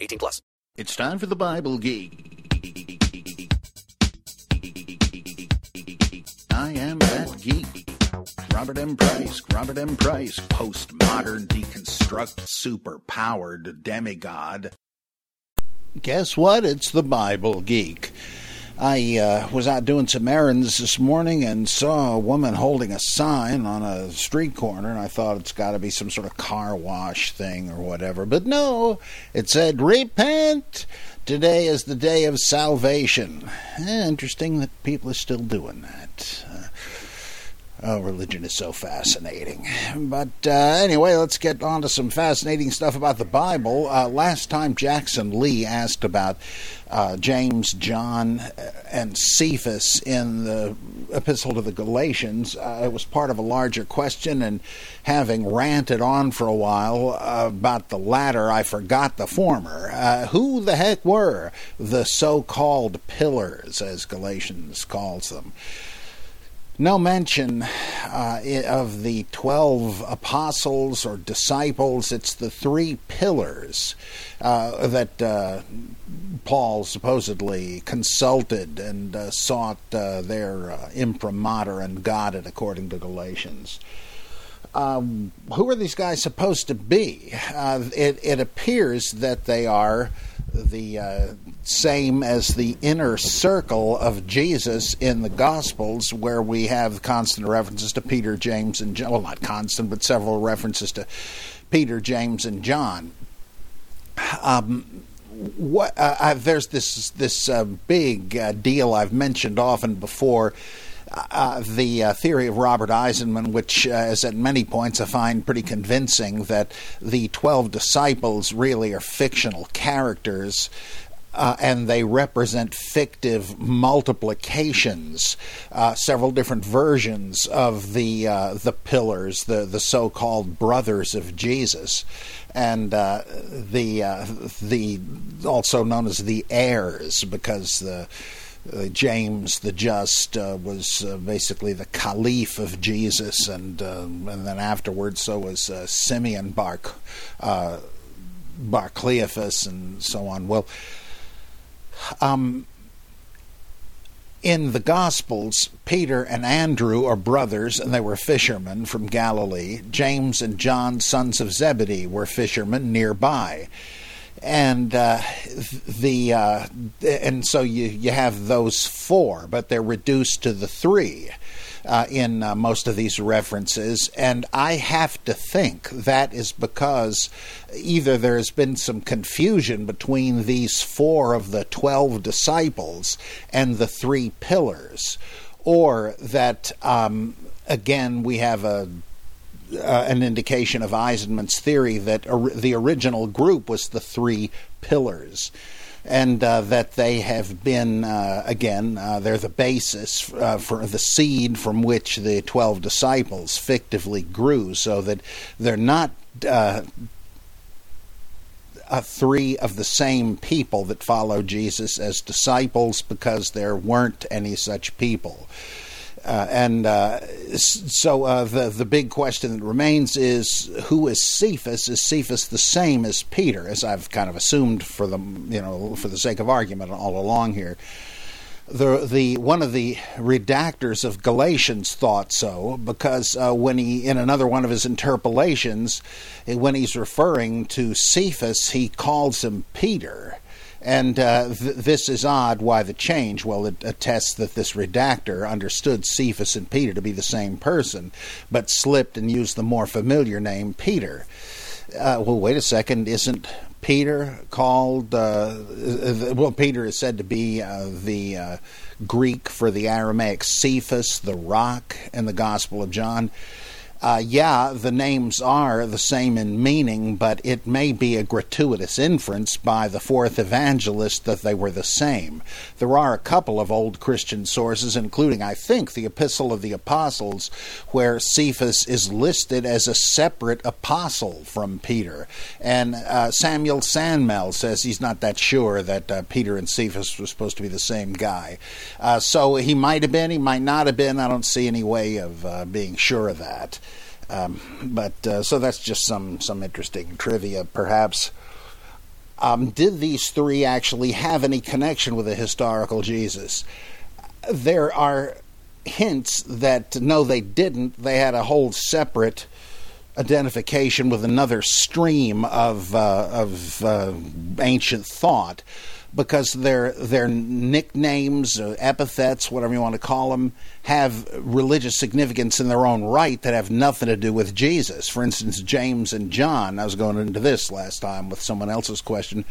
18 plus. It's time for the Bible Geek. I am that geek. Robert M. Price, Robert M. Price, postmodern, deconstruct, super-powered demigod. Guess what? It's the Bible Geek. I uh, was out doing some errands this morning and saw a woman holding a sign on a street corner, and I thought it's got to be some sort of car wash thing or whatever. But no, it said, Repent! Today is the day of salvation. Eh, interesting that people are still doing that. Oh, religion is so fascinating. But uh, anyway, let's get on to some fascinating stuff about the Bible. Uh, last time Jackson Lee asked about uh, James, John, uh, and Cephas in the Epistle to the Galatians, uh, it was part of a larger question, and having ranted on for a while about the latter, I forgot the former. Uh, who the heck were the so called pillars, as Galatians calls them? No mention uh, of the 12 apostles or disciples. It's the three pillars uh, that uh, Paul supposedly consulted and uh, sought uh, their uh, imprimatur and got it, according to Galatians. Um, who are these guys supposed to be? it, it appears that they are the uh, same as the inner circle of Jesus in the Gospels, where we have constant references to Peter, James, and John. Well, not constant, but several references to Peter, James, and John. Um, what uh, there's this this uh, big uh, deal I've mentioned often before uh, the uh, theory of Robert Eisenman, which uh, is at many points I find pretty convincing, that the 12 disciples really are fictional characters. Uh, and they represent fictive multiplications, uh, several different versions of the the pillars, the the so-called brothers of Jesus, and the the also known as the heirs, because the uh, James the Just uh, was uh, basically the caliph of Jesus, and um, and then afterwards, so was uh, Simeon Bar uh, Bar Cleophas, and so on. Well, um, in the Gospels, Peter and Andrew are brothers, and they were fishermen from Galilee. James and John, sons of Zebedee, were fishermen nearby and uh, the uh, and so you you have those four, but they're reduced to the three. Uh, in uh, most of these references, and I have to think that is because either there has been some confusion between these four of the twelve disciples and the three pillars, or that um, again we have a uh, an indication of Eisenman's theory that or, the original group was the three pillars. And uh, that they have been, uh, again, uh, they're the basis uh, for the seed from which the 12 disciples fictively grew, so that they're not uh, three of the same people that follow Jesus as disciples because there weren't any such people. Uh, and uh, so uh, the the big question that remains is who is Cephas? Is Cephas the same as Peter? As I've kind of assumed for the you know for the sake of argument all along here. The the one of the redactors of Galatians thought so because uh, when he in another one of his interpolations, when he's referring to Cephas, he calls him Peter and uh, th- this is odd. Why the change? Well, it attests that this redactor understood Cephas and Peter to be the same person, but slipped and used the more familiar name Peter. Uh, well, wait a second. Isn't Peter called? Uh, well, Peter is said to be uh, the uh, Greek for the Aramaic Cephas, the rock, in the Gospel of John. Uh, yeah, the names are the same in meaning, but it may be a gratuitous inference by the fourth evangelist that they were the same. There are a couple of old Christian sources, including, I think, the Epistle of the Apostles, where Cephas is listed as a separate apostle from Peter. And uh, Samuel Sandmel says he's not that sure that uh, Peter and Cephas were supposed to be the same guy. Uh, so he might have been, he might not have been. I don't see any way of uh, being sure of that. Um, but uh, so that's just some some interesting trivia, perhaps. Um, did these three actually have any connection with a historical Jesus? There are hints that no, they didn't. They had a whole separate identification with another stream of uh, of uh, ancient thought because their their nicknames, uh, epithets, whatever you want to call them, have religious significance in their own right that have nothing to do with Jesus. For instance, James and John. I was going into this last time with someone else's question.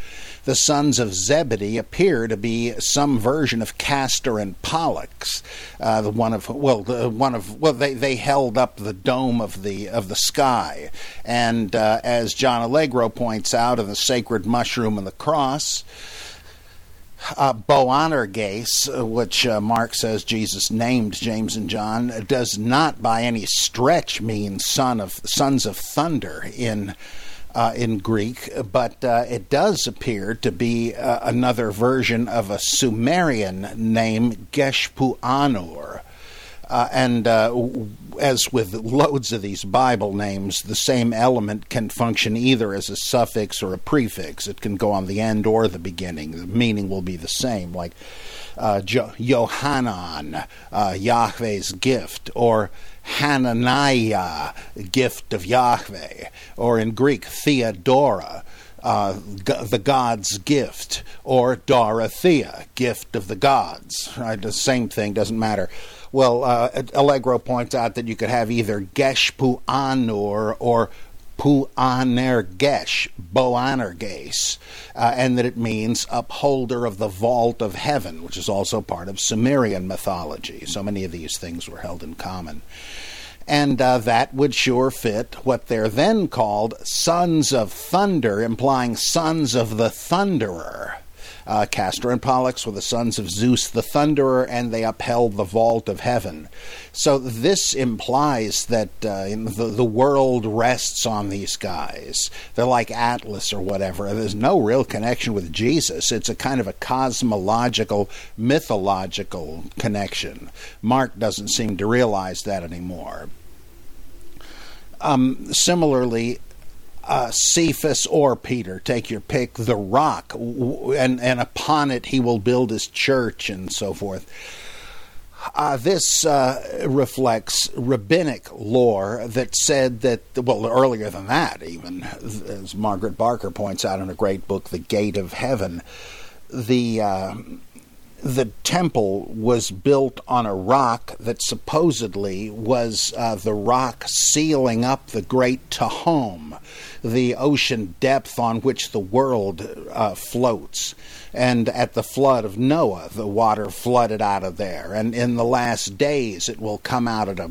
The sons of Zebedee appear to be some version of Castor and Pollux. Uh, the one of well, the one of well, they they held up the dome of the of the sky, and uh, as John Allegro points out in the Sacred Mushroom and the Cross. Uh, Boanerges, uh, which uh, Mark says Jesus named James and John, does not by any stretch mean son of sons of thunder in uh, in Greek, but uh, it does appear to be uh, another version of a Sumerian name, Geshpuanur. Uh, and uh, as with loads of these Bible names, the same element can function either as a suffix or a prefix. It can go on the end or the beginning. The meaning will be the same, like uh, jo- uh, Yahweh's gift, or Hananiah, gift of Yahweh, or in Greek, Theodora. Uh, the God's gift, or Dorothea, gift of the gods. Right? The same thing, doesn't matter well, uh, Allegro points out that you could have either Gesh Pu'anur or Pu'anergesh, Boanerges, uh, and that it means upholder of the vault of heaven, which is also part of Sumerian mythology. So many of these things were held in common. And uh, that would sure fit what they're then called sons of thunder, implying sons of the thunderer. Uh, Castor and Pollux were the sons of Zeus the Thunderer, and they upheld the vault of heaven. So this implies that uh, the, the world rests on these guys. They're like Atlas or whatever. There's no real connection with Jesus. It's a kind of a cosmological, mythological connection. Mark doesn't seem to realize that anymore. Um, similarly, uh, Cephas or Peter, take your pick, the rock, and, and upon it he will build his church and so forth. Uh, this uh, reflects rabbinic lore that said that, well, earlier than that, even, as Margaret Barker points out in a great book, The Gate of Heaven, the uh, the temple was built on a rock that supposedly was uh, the rock sealing up the great Tehom, the ocean depth on which the world uh, floats. And at the flood of Noah, the water flooded out of there. And in the last days, it will come out at a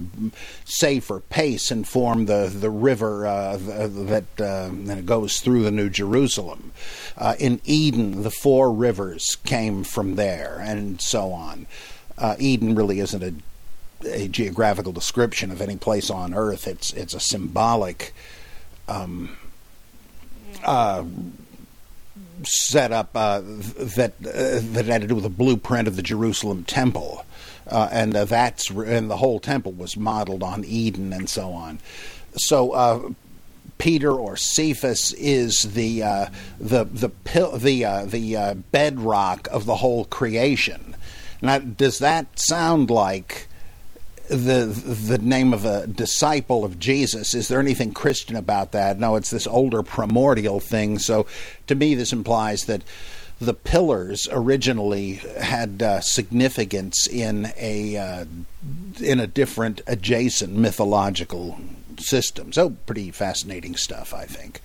safer pace and form the, the river uh, that uh, goes through the New Jerusalem. Uh, in Eden, the four rivers came from there, and so on. Uh, Eden really isn't a a geographical description of any place on Earth. It's it's a symbolic um, uh, set up uh, that uh, that had to do with a blueprint of the Jerusalem temple, uh, and uh, that's and the whole temple was modeled on Eden and so on. So. Uh, Peter or Cephas is the the the the the bedrock of the whole creation. Now, does that sound like the the name of a disciple of Jesus. Is there anything Christian about that? No, it's this older primordial thing. So, to me, this implies that the pillars originally had uh, significance in a uh, in a different adjacent mythological system. So, pretty fascinating stuff, I think.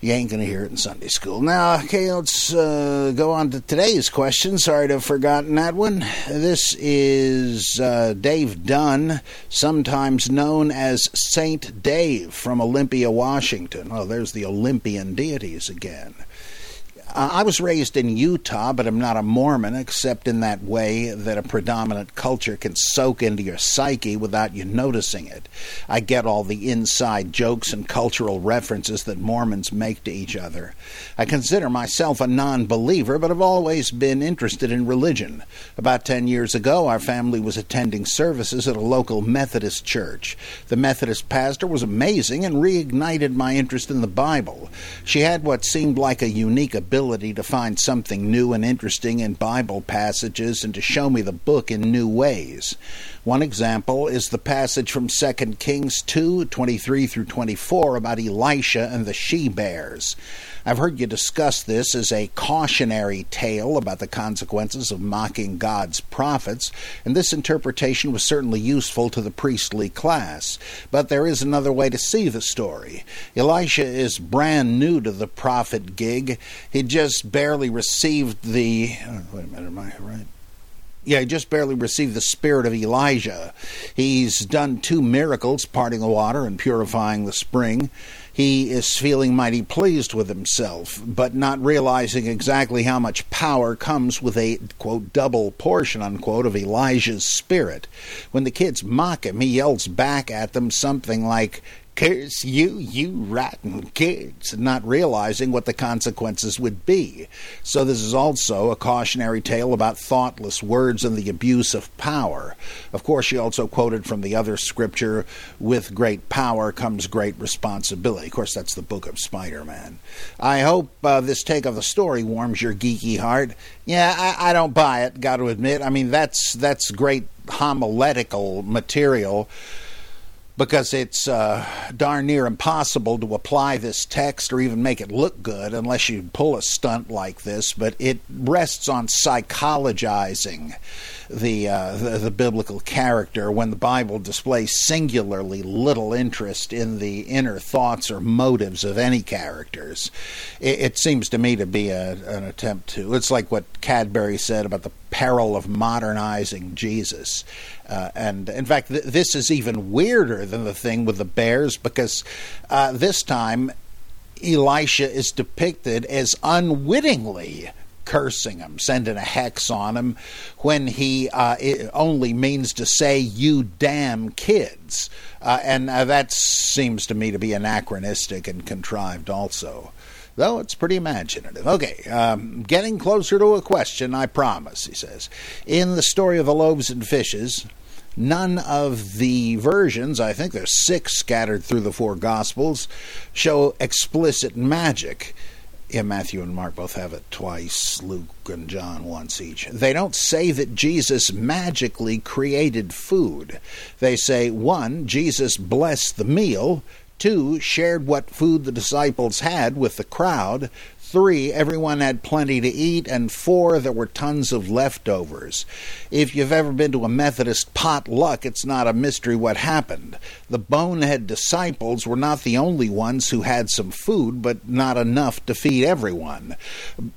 You ain't going to hear it in Sunday school. Now, okay, let's uh, go on to today's question. Sorry to have forgotten that one. This is uh, Dave Dunn, sometimes known as Saint Dave from Olympia, Washington. Oh, there's the Olympian deities again. Uh, I was raised in Utah, but I'm not a Mormon, except in that way that a predominant culture can soak into your psyche without you noticing it. I get all the inside jokes and cultural references that Mormons make to each other. I consider myself a non believer, but have always been interested in religion. About 10 years ago, our family was attending services at a local Methodist church. The Methodist pastor was amazing and reignited my interest in the Bible. She had what seemed like a unique ability ability to find something new and interesting in Bible passages and to show me the book in new ways. One example is the passage from 2 Kings 2 23 through 24 about Elisha and the she bears. I've heard you discuss this as a cautionary tale about the consequences of mocking God's prophets, and this interpretation was certainly useful to the priestly class. But there is another way to see the story. Elisha is brand new to the prophet gig. He just barely received the. Oh, wait a minute, am I right? Yeah, he just barely received the spirit of Elijah. He's done two miracles, parting the water and purifying the spring he is feeling mighty pleased with himself, but not realizing exactly how much power comes with a, quote, double portion, unquote, of Elijah's spirit. When the kids mock him, he yells back at them something like, Curse you, you rotten kids, not realizing what the consequences would be. So, this is also a cautionary tale about thoughtless words and the abuse of power. Of course, she also quoted from the other scripture with great power comes great responsibility. Of course, that's the book of Spider Man. I hope uh, this take of the story warms your geeky heart. Yeah, I, I don't buy it, got to admit. I mean, that's, that's great homiletical material because it's uh, darn near impossible to apply this text or even make it look good unless you pull a stunt like this. But it rests on psychologizing the, uh, the, the biblical character when the Bible displays singularly little interest in the inner thoughts or motives of any characters. It, it seems to me to be a, an attempt to. It's like what Cadbury said about the peril of modernizing Jesus. Uh, and in fact, th- this is even weirder than the thing with the bears because uh, this time Elisha is depicted as unwittingly cursing him, sending a hex on him, when he uh, only means to say, you damn kids. Uh, and uh, that seems to me to be anachronistic and contrived also. Though it's pretty imaginative. Okay, um, getting closer to a question, I promise, he says. In the story of the loaves and fishes, None of the versions, I think there's six scattered through the four Gospels, show explicit magic. Yeah, Matthew and Mark both have it twice, Luke and John once each. They don't say that Jesus magically created food. They say, one, Jesus blessed the meal, two, shared what food the disciples had with the crowd, Three, everyone had plenty to eat. And four, there were tons of leftovers. If you've ever been to a Methodist potluck, it's not a mystery what happened. The bonehead disciples were not the only ones who had some food, but not enough to feed everyone.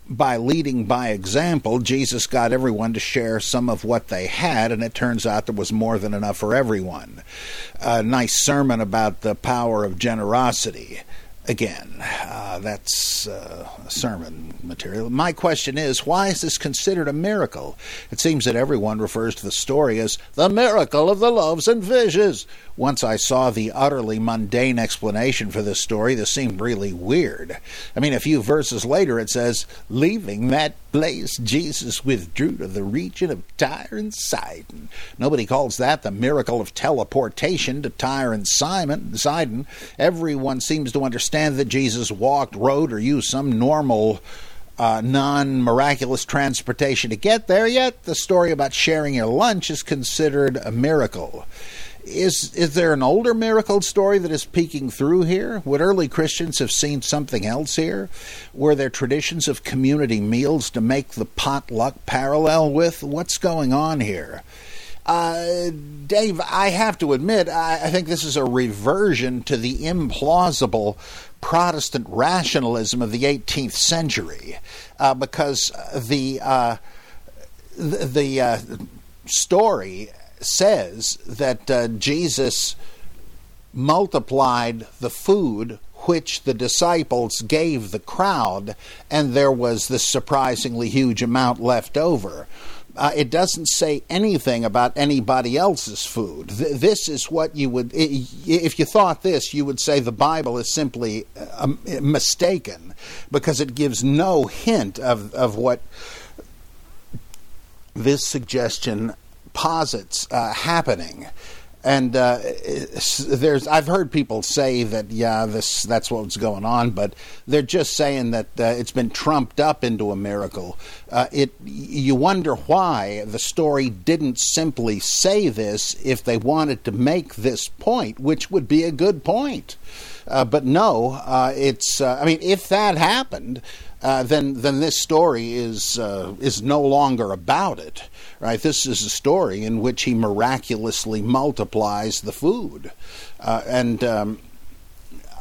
By leading by example, Jesus got everyone to share some of what they had, and it turns out there was more than enough for everyone. A nice sermon about the power of generosity again. Uh, that's uh, sermon material. My question is why is this considered a miracle? It seems that everyone refers to the story as the miracle of the loaves and fishes. Once I saw the utterly mundane explanation for this story, this seemed really weird. I mean, a few verses later it says, Leaving that place, Jesus withdrew to the region of Tyre and Sidon. Nobody calls that the miracle of teleportation to Tyre and Simon, Sidon. Everyone seems to understand that Jesus walked, rode, or used some normal uh, non miraculous transportation to get there, yet the story about sharing your lunch is considered a miracle. Is is there an older miracle story that is peeking through here? Would early Christians have seen something else here? Were there traditions of community meals to make the potluck parallel with? What's going on here? Uh, Dave, I have to admit, I, I think this is a reversion to the implausible Protestant rationalism of the 18th century, uh, because the uh, the, the uh, story says that uh, Jesus multiplied the food which the disciples gave the crowd, and there was this surprisingly huge amount left over. Uh, it doesn't say anything about anybody else's food. Th- this is what you would, if you thought this, you would say the Bible is simply uh, mistaken because it gives no hint of, of what this suggestion posits uh, happening. And uh, there's, I've heard people say that yeah, this that's what's going on, but they're just saying that uh, it's been trumped up into a miracle. Uh, it, you wonder why the story didn't simply say this if they wanted to make this point, which would be a good point. Uh, but no, uh, it's. Uh, I mean, if that happened, uh, then then this story is uh, is no longer about it. Right? This is a story in which he miraculously multiplies the food, uh, and. Um,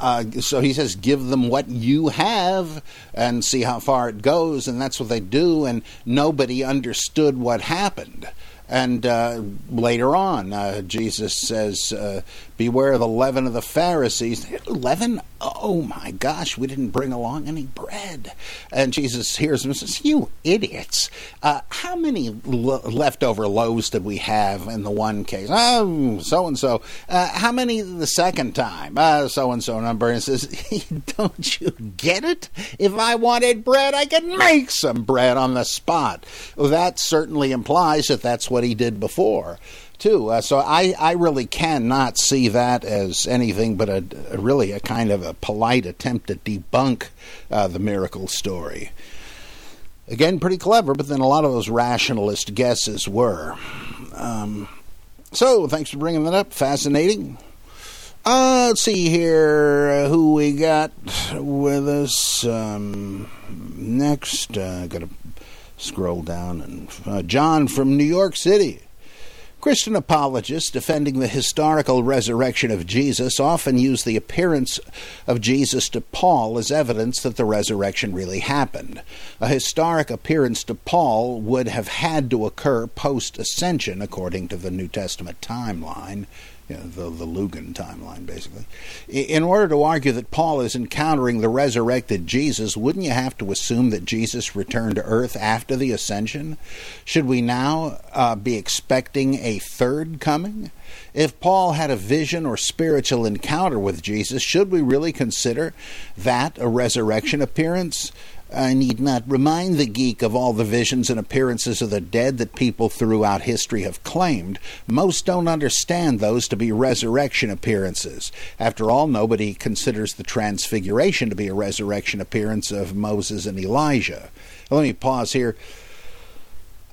uh, so he says, give them what you have and see how far it goes. And that's what they do. And nobody understood what happened. And uh, later on, Jesus says, Beware of the leaven of the Pharisees. Leaven? Oh my gosh, we didn't bring along any bread. And Jesus hears him and says, You idiots. Uh, how many lo- leftover loaves did we have in the one case? Oh, so and so. How many the second time? So and so number. And says, Don't you get it? If I wanted bread, I could make some bread on the spot. Well, that certainly implies that that's what he did before too. Uh, so I, I really cannot see that as anything but a, a really a kind of a polite attempt to debunk uh, the miracle story. Again, pretty clever, but then a lot of those rationalist guesses were. Um, so, thanks for bringing that up. Fascinating. Uh, let's see here uh, who we got with us um, next. Uh, Got to scroll down and uh, John from New York City. Christian apologists defending the historical resurrection of Jesus often use the appearance of Jesus to Paul as evidence that the resurrection really happened. A historic appearance to Paul would have had to occur post ascension, according to the New Testament timeline you know, the, the Lukan timeline, basically. In order to argue that Paul is encountering the resurrected Jesus, wouldn't you have to assume that Jesus returned to earth after the ascension? Should we now uh, be expecting a third coming? If Paul had a vision or spiritual encounter with Jesus, should we really consider that a resurrection appearance? I need not remind the geek of all the visions and appearances of the dead that people throughout history have claimed. Most don't understand those to be resurrection appearances. After all, nobody considers the transfiguration to be a resurrection appearance of Moses and Elijah. Let me pause here.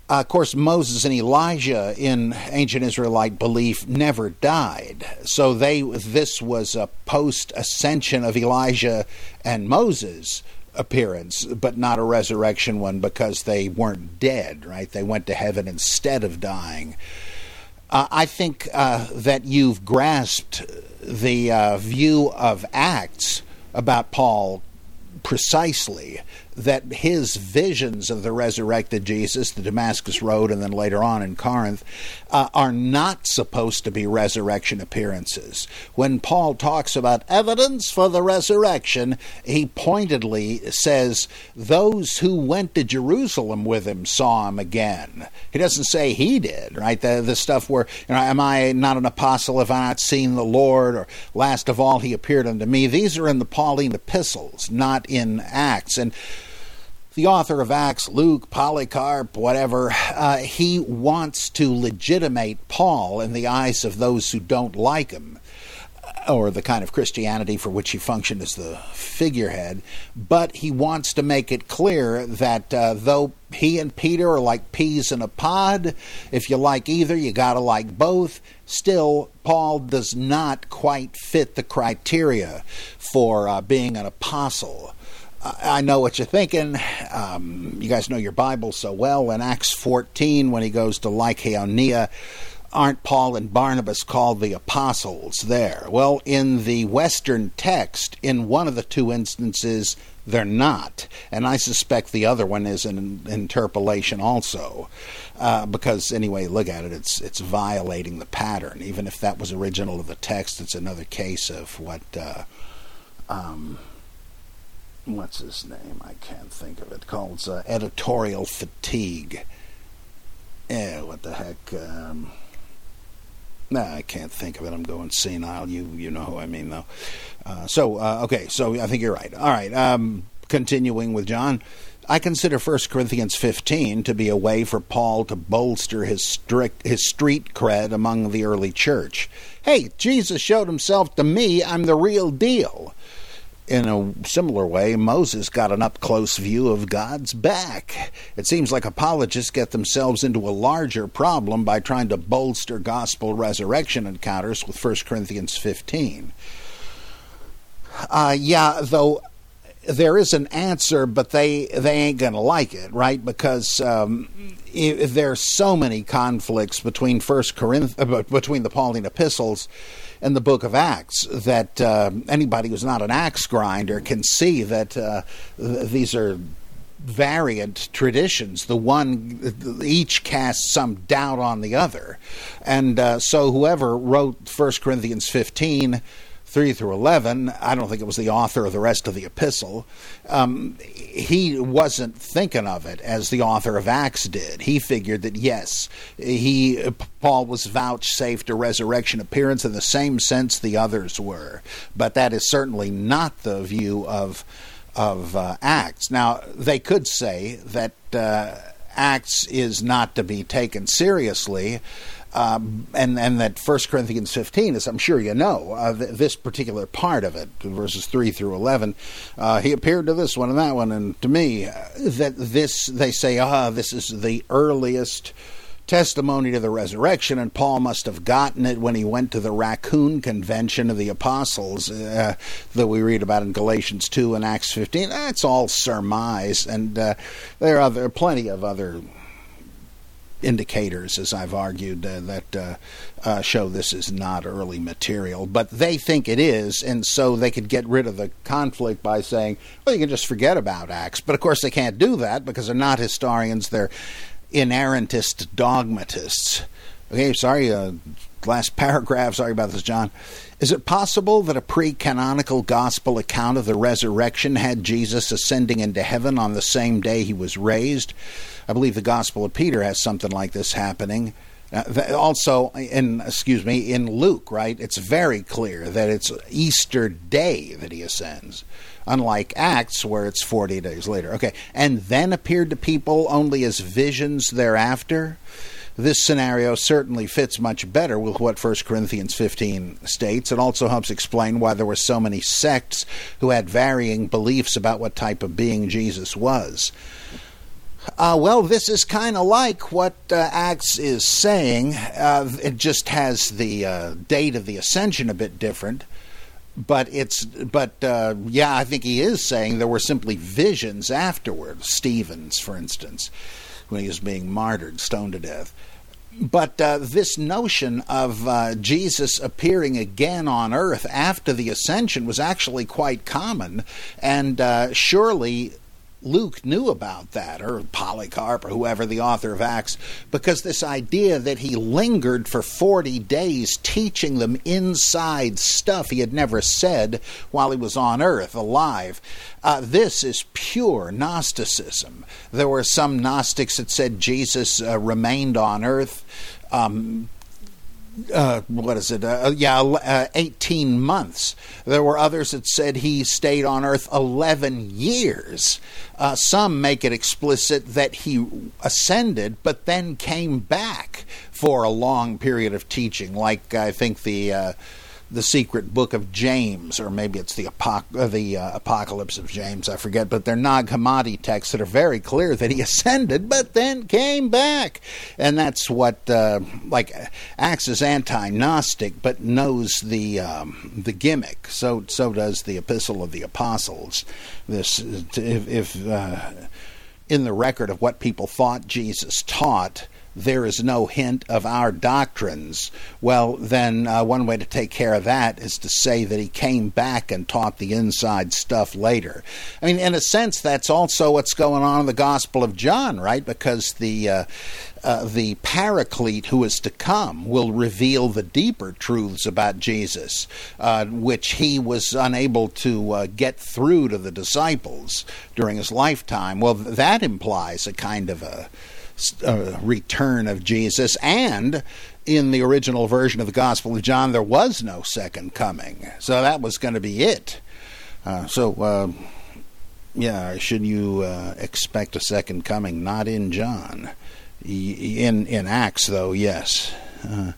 Uh, of course, Moses and Elijah in ancient Israelite belief never died. So they this was a post ascension of Elijah and Moses appearance, but not a resurrection one because they weren't dead, right? They went to heaven instead of dying. Uh, I think uh, that you've grasped the uh, view of Acts about Paul precisely that his visions of the resurrected Jesus, the Damascus Road, and then later on in Corinth, uh, are not supposed to be resurrection appearances. When Paul talks about evidence for the resurrection, he pointedly says those who went to Jerusalem with him saw him again. He doesn't say he did, right? The, the stuff where, you know, am I not an apostle? Have I not seen the Lord? Or last of all, he appeared unto me. These are in the Pauline epistles, not in Acts. And the author of Acts, Luke, Polycarp, whatever, uh, he wants to legitimate Paul in the eyes of those who don't like him, uh, or the kind of Christianity for which he functioned as the figurehead. But he wants to make it clear that uh, though he and Peter are like peas in a pod, if you like either, you got to like both. Still, Paul does not quite fit the criteria for uh, being an apostle. I know what you're thinking. Um, you guys know your Bible so well. In Acts 14, when he goes to Lycaonia, aren't Paul and Barnabas called the apostles there? Well, in the Western text, in one of the two instances, they're not. And I suspect the other one is an interpolation also. Uh, because, anyway, look at it, it's, it's violating the pattern. Even if that was original of the text, it's another case of what. Uh, um, what's his name? I can't think of it. Called uh, editorial fatigue. Yeah, what the heck? Um, nah, I can't think of it. I'm going senile. You you know who I mean, though. Uh, so uh, okay, so I think you're right. All right. Um, continuing with John. I consider 1 Corinthians 15 to be a way for Paul to bolster his strict, his street cred among the early church. Hey, Jesus showed himself to me. I'm the real deal in a similar way, Moses got an up close view of God's back. It seems like apologists get themselves into a larger problem by trying to bolster gospel resurrection encounters with 1 Corinthians 15. Uh, yeah, though there is an answer, but they they ain't gonna like it, right? Because um, there's so many conflicts between First Corinth uh, between the Pauline epistles and the book of Acts that uh, anybody who's not an axe grinder can see that uh, these are variant traditions. The one each casts some doubt on the other, and uh, so whoever wrote First Corinthians fifteen 3 through 11, I don't think it was the author of the rest of the epistle. Um, he wasn't thinking of it as the author of Acts did. He figured that, yes, he Paul was vouchsafed a resurrection appearance in the same sense the others were. But that is certainly not the view of, of uh, Acts. Now, they could say that uh, Acts is not to be taken seriously um, and and that First Corinthians 15, as I'm sure you know, uh, th- this particular part of it, verses 3 through 11, uh, he appeared to this one and that one, and to me, uh, that this, they say, ah, this is the earliest testimony to the resurrection, and Paul must have gotten it when he went to the raccoon convention of the apostles uh, that we read about in Galatians 2 and Acts 15. That's all surmise, and uh, there are other, plenty of other indicators, as I've argued, uh, that uh, uh, show this is not early material. But they think it is, and so they could get rid of the conflict by saying, well, you can just forget about Acts. But of course, they can't do that because they're not historians, they're inerrantist dogmatists. Okay, sorry, uh, last paragraph, sorry about this, John. Is it possible that a pre canonical gospel account of the resurrection had Jesus ascending into heaven on the same day he was raised? I believe the Gospel of Peter has something like this happening. Uh, also, in excuse me, in Luke, right? It's very clear that it's Easter Day that he ascends, unlike Acts, where it's forty days later. Okay, and then appeared to people only as visions thereafter. This scenario certainly fits much better with what 1 Corinthians 15 states. It also helps explain why there were so many sects who had varying beliefs about what type of being Jesus was. Uh, well, this is kind of like what uh, Acts is saying. Uh, it just has the uh, date of the ascension a bit different, but it's but uh, yeah, I think he is saying there were simply visions afterward. Stephen's, for instance, when he was being martyred, stoned to death. But uh, this notion of Jesus appearing again on earth after the ascension was actually quite common, and surely Luke knew about that, or Polycarp, or whoever the author of Acts, because this idea that he lingered for 40 days teaching them inside stuff he had never said while he was on earth, alive, uh, this is pure Gnosticism. There were some Gnostics that said Jesus uh, remained on earth. Um, uh, what is it? Uh, uh, yeah, uh, 18 months. There were others that said he stayed on earth 11 years. Uh, some make it explicit that he ascended, but then came back for a long period of teaching, like I think the uh, the secret book of James, or maybe it's the, apoc- uh, the uh, apocalypse of James, I forget, but they're Nag Hammadi texts that are very clear that he ascended but then came back. And that's what, uh, like, acts as anti Gnostic but knows the, um, the gimmick. So, so does the Epistle of the Apostles. This, if, if uh, in the record of what people thought Jesus taught, there is no hint of our doctrines, well, then uh, one way to take care of that is to say that he came back and taught the inside stuff later. I mean, in a sense, that's also what's going on in the Gospel of John, right? Because the uh, uh, the Paraclete who is to come will reveal the deeper truths about Jesus, uh, which he was unable to uh, get through to the disciples during his lifetime. Well, that implies a kind of a uh, return of Jesus. And in the original version of the Gospel of John, there was no second coming. So that was going to be it. Uh, so, uh, yeah, should you uh, expect a second coming? Not in John. In, in Acts, though, yes. Uh,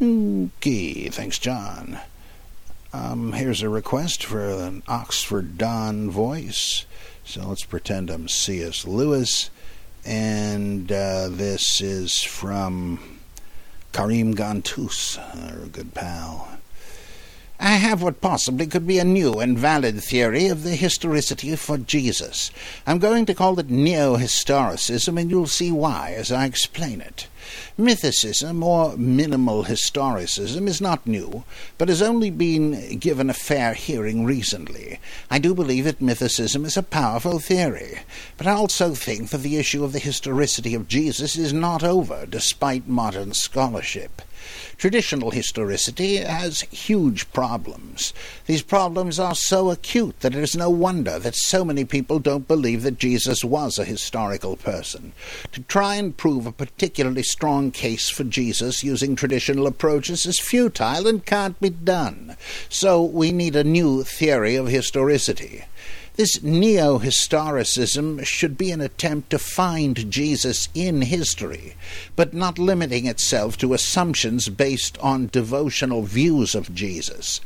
okay, thanks, John. Um, here's a request for an Oxford Don voice. So let's pretend I'm C.S. Lewis and uh, this is from Karim Gantus, our good pal. I have what possibly could be a new and valid theory of the historicity for Jesus. I'm going to call it neo-historicism, and you'll see why as I explain it. Mythicism, or minimal historicism, is not new, but has only been given a fair hearing recently. I do believe that mythicism is a powerful theory, but I also think that the issue of the historicity of Jesus is not over, despite modern scholarship. Traditional historicity has huge problems. These problems are so acute that it is no wonder that so many people don't believe that Jesus was a historical person. To try and prove a particularly strong case for Jesus using traditional approaches is futile and can't be done. So we need a new theory of historicity. This neo historicism should be an attempt to find Jesus in history, but not limiting itself to assumptions based on devotional views of Jesus.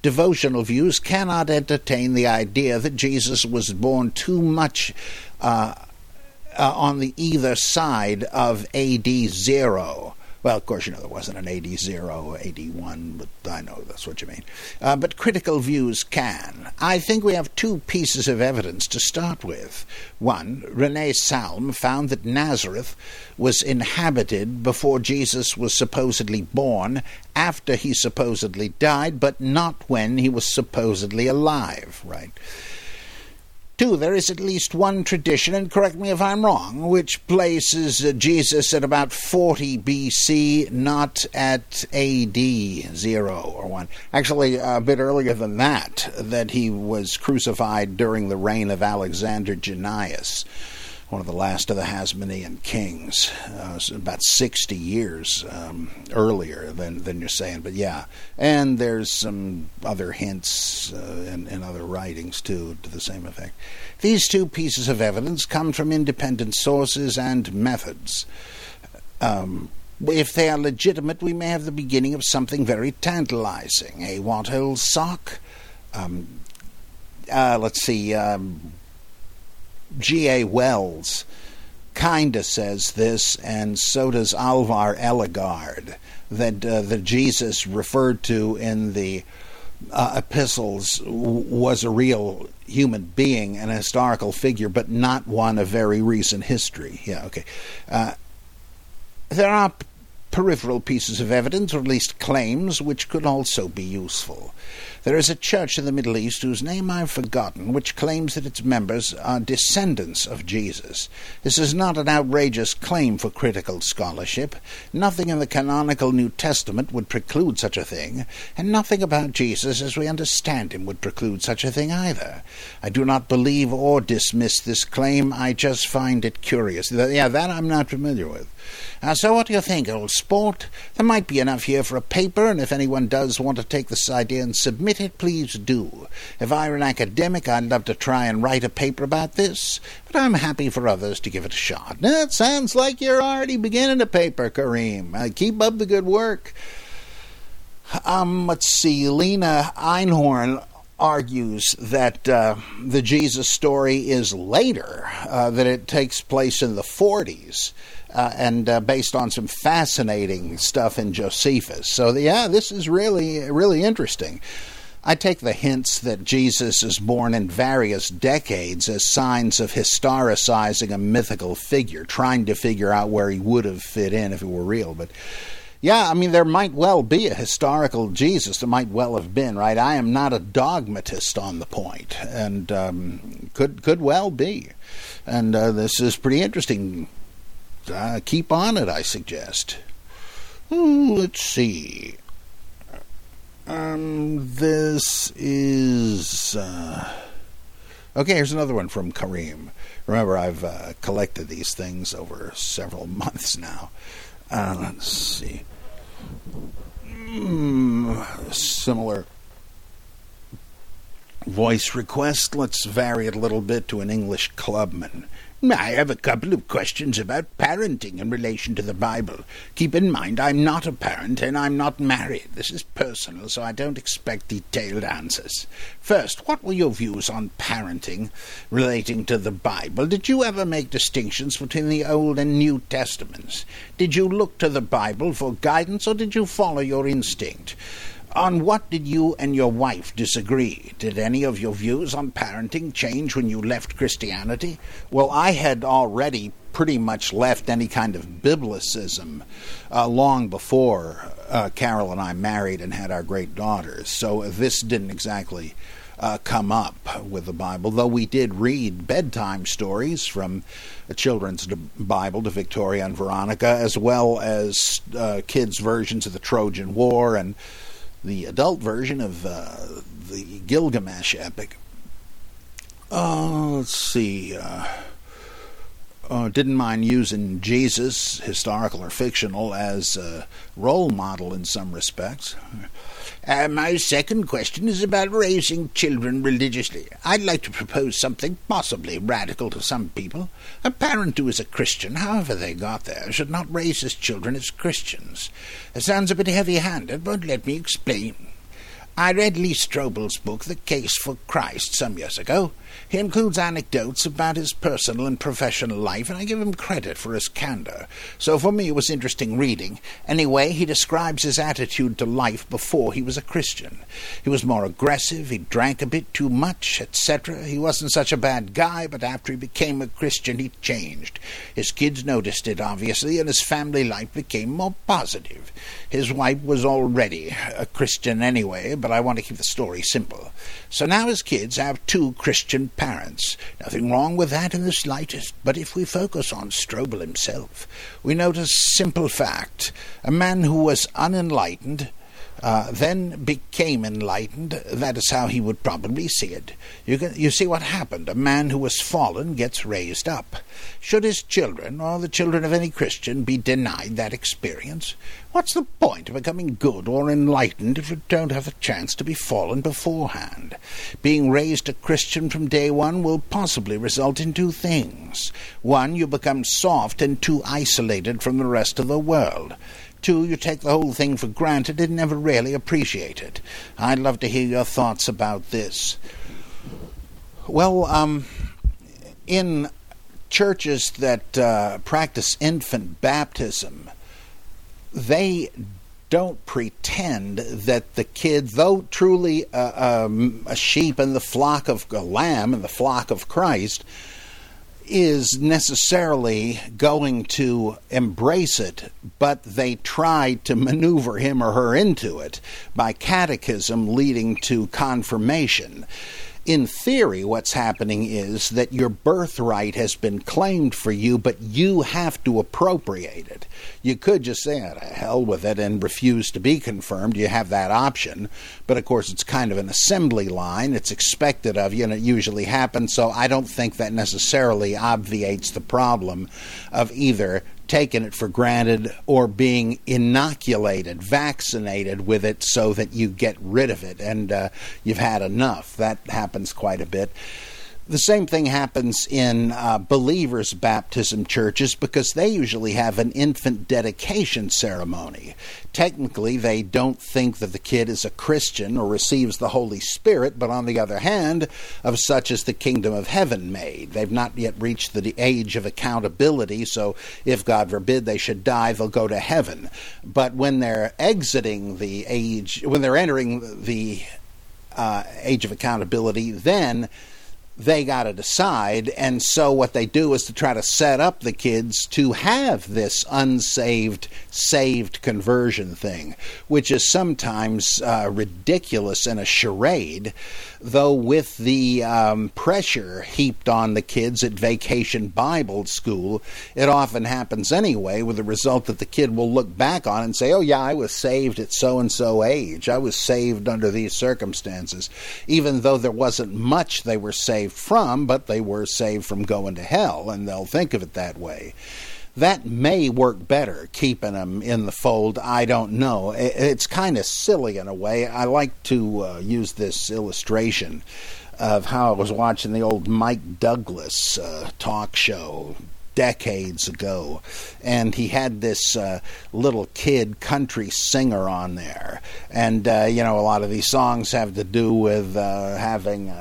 Devotional views cannot entertain the idea that Jesus was born too much uh, uh, on the either side of AD zero well, of course, you know, there wasn't an AD 0, 81, but I know that's what you mean. Uh, but critical views can. I think we have two pieces of evidence to start with. One, Rene Salm found that Nazareth was inhabited before Jesus was supposedly born, after he supposedly died, but not when he was supposedly alive, right? Two, there is at least one tradition, and correct me if I'm wrong, which places uh, Jesus at about 40 BC, not at AD 0 or 1. Actually, a bit earlier than that, that he was crucified during the reign of Alexander Jannaeus one of the last of the Hasmonean kings, uh, about 60 years um, earlier than, than you're saying. But yeah, and there's some other hints uh, in other writings too to the same effect. These two pieces of evidence come from independent sources and methods. Um, if they are legitimate, we may have the beginning of something very tantalizing. A what sock? Um, uh, let's see. Um, G.A. Wells kind of says this, and so does Alvar Ellegård, that uh, the Jesus referred to in the uh, epistles was a real human being, an historical figure, but not one of very recent history. Yeah, okay. Uh, there are peripheral pieces of evidence, or at least claims, which could also be useful. There is a church in the Middle East whose name I've forgotten, which claims that its members are descendants of Jesus. This is not an outrageous claim for critical scholarship. Nothing in the canonical New Testament would preclude such a thing, and nothing about Jesus as we understand him would preclude such a thing either. I do not believe or dismiss this claim, I just find it curious. Yeah, that I'm not familiar with. Uh, so what do you think, old sport? There might be enough here for a paper, and if anyone does want to take this idea and submit it, please do. If I were an academic, I'd love to try and write a paper about this, but I'm happy for others to give it a shot. That sounds like you're already beginning a paper, Kareem. Uh, keep up the good work. Um, let's see, Lena Einhorn argues that uh, the Jesus story is later, uh, that it takes place in the 40s uh, and uh, based on some fascinating stuff in Josephus. So, yeah, this is really, really interesting. I take the hints that Jesus is born in various decades as signs of historicizing a mythical figure, trying to figure out where he would have fit in if it were real. But yeah, I mean, there might well be a historical Jesus. There might well have been, right? I am not a dogmatist on the point, and um, could could well be. And uh, this is pretty interesting. Uh, keep on it, I suggest. Ooh, let's see. Um, this is. Uh, okay, here's another one from Kareem. Remember, I've uh, collected these things over several months now. Uh, let's see. Mm, similar voice request. Let's vary it a little bit to an English clubman. I have a couple of questions about parenting in relation to the Bible. Keep in mind, I'm not a parent and I'm not married. This is personal, so I don't expect detailed answers. First, what were your views on parenting relating to the Bible? Did you ever make distinctions between the Old and New Testaments? Did you look to the Bible for guidance or did you follow your instinct? On what did you and your wife disagree? Did any of your views on parenting change when you left Christianity? Well, I had already pretty much left any kind of biblicism uh, long before uh, Carol and I married and had our great daughters. So this didn't exactly uh, come up with the Bible, though we did read bedtime stories from a children's Bible to Victoria and Veronica, as well as uh, kids' versions of the Trojan War and the adult version of uh, the Gilgamesh epic. Uh, let's see. Uh, uh, didn't mind using Jesus, historical or fictional, as a role model in some respects. Uh, my second question is about raising children religiously. I'd like to propose something possibly radical to some people. A parent who is a Christian, however they got there, should not raise his children as Christians. It sounds a bit heavy handed, but let me explain. I read Lee Strobel's book, The Case for Christ, some years ago. He includes anecdotes about his personal and professional life, and I give him credit for his candor. So for me, it was interesting reading. Anyway, he describes his attitude to life before he was a Christian. He was more aggressive, he drank a bit too much, etc. He wasn't such a bad guy, but after he became a Christian, he changed. His kids noticed it, obviously, and his family life became more positive. His wife was already a Christian anyway, but I want to keep the story simple. So now his kids have two Christian parents. Nothing wrong with that in the slightest, but if we focus on Strobel himself, we notice a simple fact. A man who was unenlightened uh, then became enlightened. That is how he would probably see it. You, can, you see what happened. A man who was fallen gets raised up. Should his children, or the children of any Christian, be denied that experience? What's the point of becoming good or enlightened if you don't have a chance to be fallen beforehand? Being raised a Christian from day one will possibly result in two things. One, you become soft and too isolated from the rest of the world. Two, you take the whole thing for granted and never really appreciate it. I'd love to hear your thoughts about this. Well, um, in churches that uh, practice infant baptism, they don't pretend that the kid, though truly uh, um, a sheep in the flock of a lamb in the flock of Christ, is necessarily going to embrace it, but they try to maneuver him or her into it by catechism leading to confirmation. In theory, what's happening is that your birthright has been claimed for you, but you have to appropriate it. You could just say, oh, hell with it, and refuse to be confirmed. You have that option. But of course, it's kind of an assembly line. It's expected of you, and it usually happens. So I don't think that necessarily obviates the problem of either taking it for granted or being inoculated, vaccinated with it so that you get rid of it and uh, you've had enough. That happens quite a bit. The same thing happens in uh, believers' baptism churches because they usually have an infant dedication ceremony. Technically, they don't think that the kid is a Christian or receives the Holy Spirit, but on the other hand, of such is the kingdom of heaven made. They've not yet reached the age of accountability, so if God forbid they should die, they'll go to heaven. But when they're exiting the age, when they're entering the uh, age of accountability, then they got to decide. And so, what they do is to try to set up the kids to have this unsaved, saved conversion thing, which is sometimes uh, ridiculous and a charade though with the um, pressure heaped on the kids at vacation Bible school, it often happens anyway, with the result that the kid will look back on and say, Oh, yeah, I was saved at so and so age. I was saved under these circumstances, even though there wasn't much they were saved from, but they were saved from going to hell, and they'll think of it that way that may work better keeping them in the fold. I don't know. It's kind of silly in a way. I like to uh, use this illustration of how I was watching the old Mike Douglas uh, talk show decades ago, and he had this uh, little kid country singer on there, and uh, you know a lot of these songs have to do with uh, having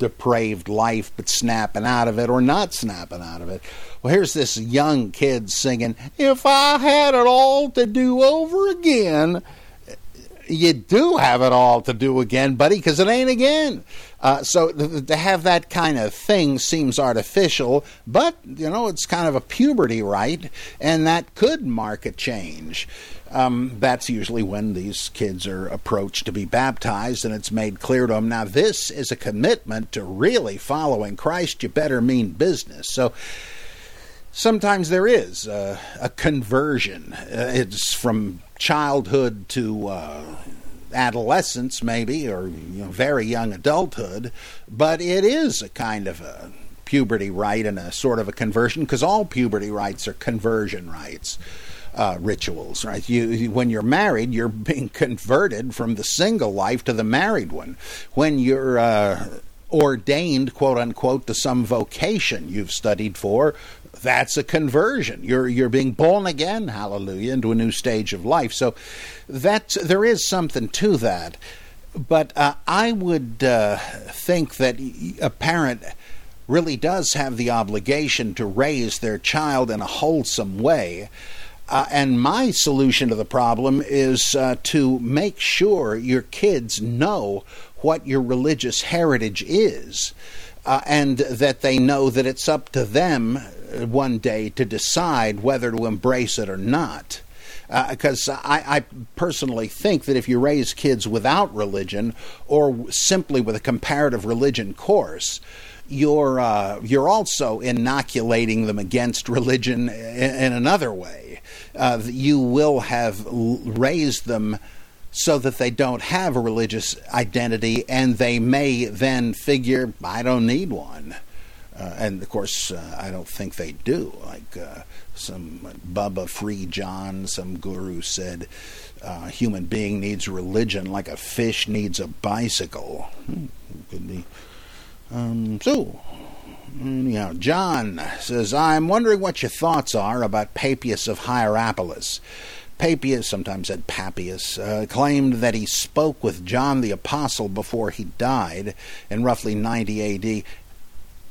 depraved life, but snapping out of it or not snapping out of it. Well, here's this young kid singing, If I had it all to do over again. You do have it all to do again, buddy, because it ain't again. Uh, so to have that kind of thing seems artificial, but you know it's kind of a puberty rite, and that could mark a change. Um, that's usually when these kids are approached to be baptized, and it's made clear to them. Now, this is a commitment to really following Christ. You better mean business. So sometimes there is a conversion. Uh, it's from childhood to uh, adolescence, maybe, or you know, very young adulthood, but it is a kind of a puberty rite and a sort of a conversion because all puberty rites are conversion rites. Uh, rituals, right? You, when you're married, you're being converted from the single life to the married one. When you're uh, ordained, quote unquote, to some vocation you've studied for, that's a conversion. You're you're being born again, hallelujah, into a new stage of life. So that there is something to that. But uh, I would uh, think that a parent really does have the obligation to raise their child in a wholesome way. Uh, and my solution to the problem is uh, to make sure your kids know what your religious heritage is. Uh, and that they know that it's up to them one day to decide whether to embrace it or not. Because uh, I, I, personally think that if you raise kids without religion or simply with a comparative religion course, you're uh, you're also inoculating them against religion in, in another way. Uh, you will have raised them so that they don't have a religious identity, and they may then figure, "I don't need one." Uh, and of course, uh, I don't think they do. Like uh, some Bubba Free John, some guru said, uh, human being needs religion like a fish needs a bicycle. Hmm, could be. Um, so, anyhow, John says, I'm wondering what your thoughts are about Papias of Hierapolis. Papias, sometimes said Papias, uh, claimed that he spoke with John the Apostle before he died in roughly 90 AD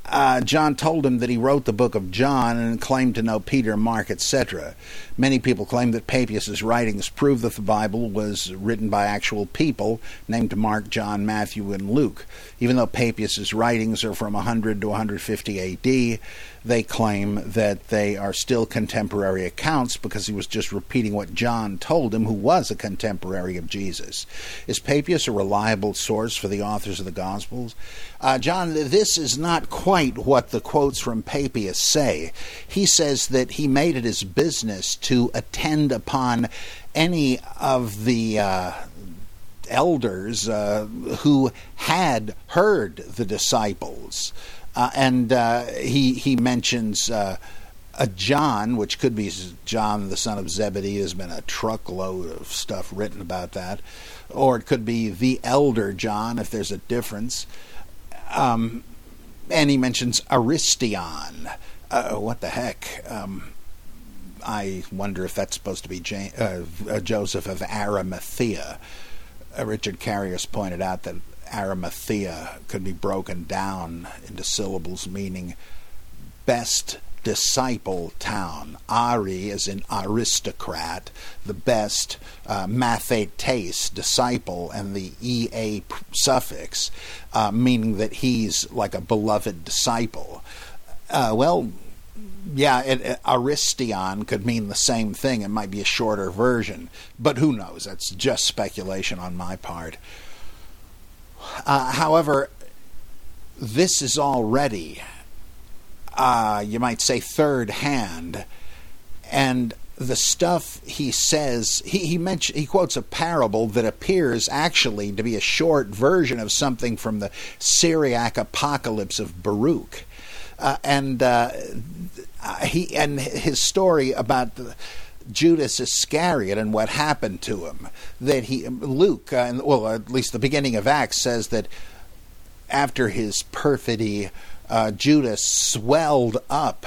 uh, John told him that he wrote the book of John and claimed to know Peter, Mark, etc. Many people claim that Papias' writings prove that the Bible was written by actual people named Mark, John, Matthew, and Luke. Even though Papias' writings are from 100 to 150 AD, they claim that they are still contemporary accounts because he was just repeating what John told him, who was a contemporary of Jesus. Is Papias a reliable source for the authors of the Gospels? Uh, John, this is not quite what the quotes from Papias say. He says that he made it his business to attend upon any of the uh, elders uh, who had heard the disciples. Uh, and uh, he he mentions uh, a John, which could be John the son of Zebedee. There's been a truckload of stuff written about that, or it could be the elder John, if there's a difference. Um, and he mentions Aristion. Uh, what the heck? Um, I wonder if that's supposed to be uh, uh, Joseph of Arimathea. Richard Carriers pointed out that Arimathea could be broken down into syllables meaning best disciple town. Ari is an aristocrat, the best uh, mathetes, disciple, and the ea suffix, uh, meaning that he's like a beloved disciple. Uh, well, yeah, it, it, Aristion could mean the same thing. It might be a shorter version, but who knows? That's just speculation on my part. Uh, however, this is already, uh, you might say, third hand, and the stuff he says he he mention, he quotes a parable that appears actually to be a short version of something from the Syriac apocalypse of Baruch, uh, and uh, he and his story about. The, Judas Iscariot and what happened to him. That he Luke, uh, well, at least the beginning of Acts says that after his perfidy, uh, Judas swelled up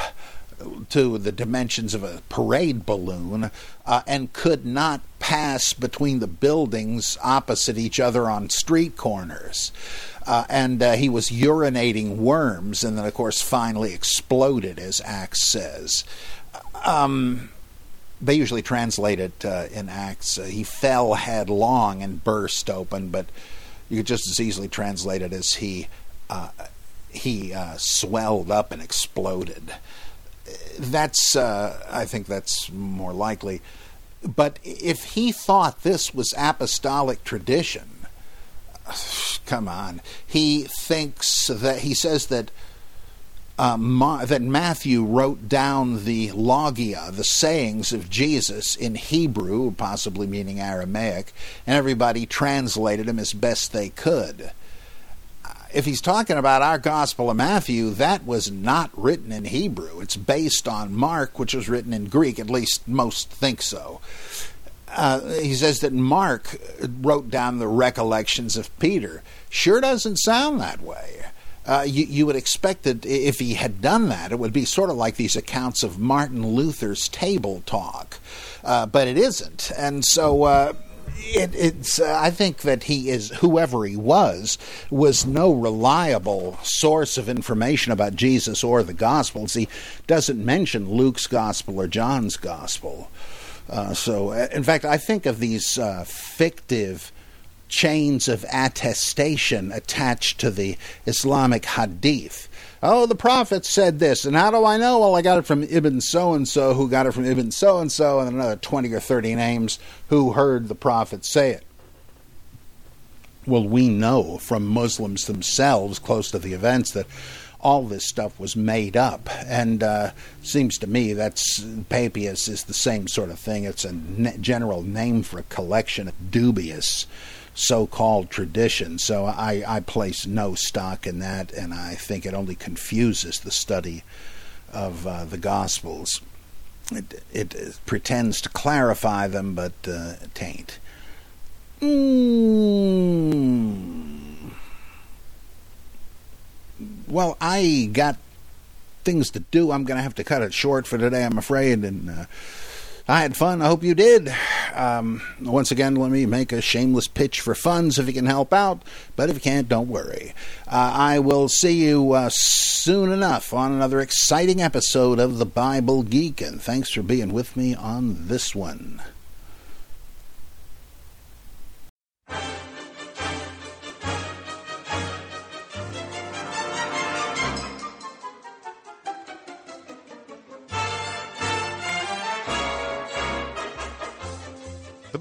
to the dimensions of a parade balloon uh, and could not pass between the buildings opposite each other on street corners. Uh, and uh, he was urinating worms, and then, of course, finally exploded, as Acts says. Um, they usually translate it uh, in Acts. Uh, he fell headlong and burst open, but you could just as easily translate it as he uh, he uh, swelled up and exploded. That's uh, I think that's more likely. But if he thought this was apostolic tradition, come on, he thinks that he says that uh, Ma- that Matthew wrote down the logia, the sayings of Jesus in Hebrew, possibly meaning Aramaic, and everybody translated them as best they could. If he's talking about our Gospel of Matthew, that was not written in Hebrew. It's based on Mark, which was written in Greek, at least most think so. Uh, he says that Mark wrote down the recollections of Peter. Sure doesn't sound that way uh, you, you would expect that if he had done that, it would be sort of like these accounts of Martin Luther's table talk, uh, but it isn't. And so uh, it, it's. Uh, I think that he is whoever he was was no reliable source of information about Jesus or the Gospels. He doesn't mention Luke's Gospel or John's Gospel. Uh, so, uh, in fact, I think of these fictive chains of attestation attached to the Islamic hadith. Oh, the Prophet said this, and how do I know? Well, I got it from Ibn so and so, who got it from Ibn so and so, and another 20 or 30 names who heard the Prophet say it. Well, we know from Muslims themselves close to the events that all this stuff was made up. And uh, seems to me that's Papias is the same sort of thing. It's a general name for a collection of dubious so called tradition. So I, I place no stock in that, and I think it only confuses the study of uh, the Gospels. It, it, pretends to clarify them, but uh, it ain't. Mm. Well, I got things to do. I'm going to have to cut it short for today, I'm afraid, and. Uh, I had fun. I hope you did. Um, once again, let me make a shameless pitch for funds if you can help out. But if you can't, don't worry. Uh, I will see you uh, soon enough on another exciting episode of The Bible Geek. And thanks for being with me on this one.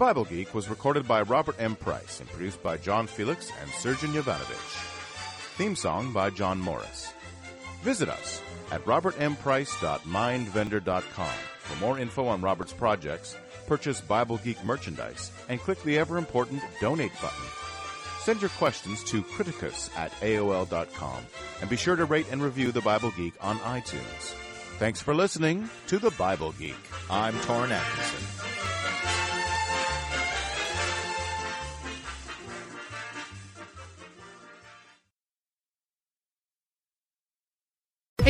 Bible Geek was recorded by Robert M. Price and produced by John Felix and Sergeant Yovanovich. Theme song by John Morris. Visit us at robertmprice.mindvendor.com for more info on Robert's projects, purchase Bible Geek merchandise, and click the ever important donate button. Send your questions to criticus at AOL.com and be sure to rate and review The Bible Geek on iTunes. Thanks for listening to The Bible Geek. I'm Torrin Atkinson.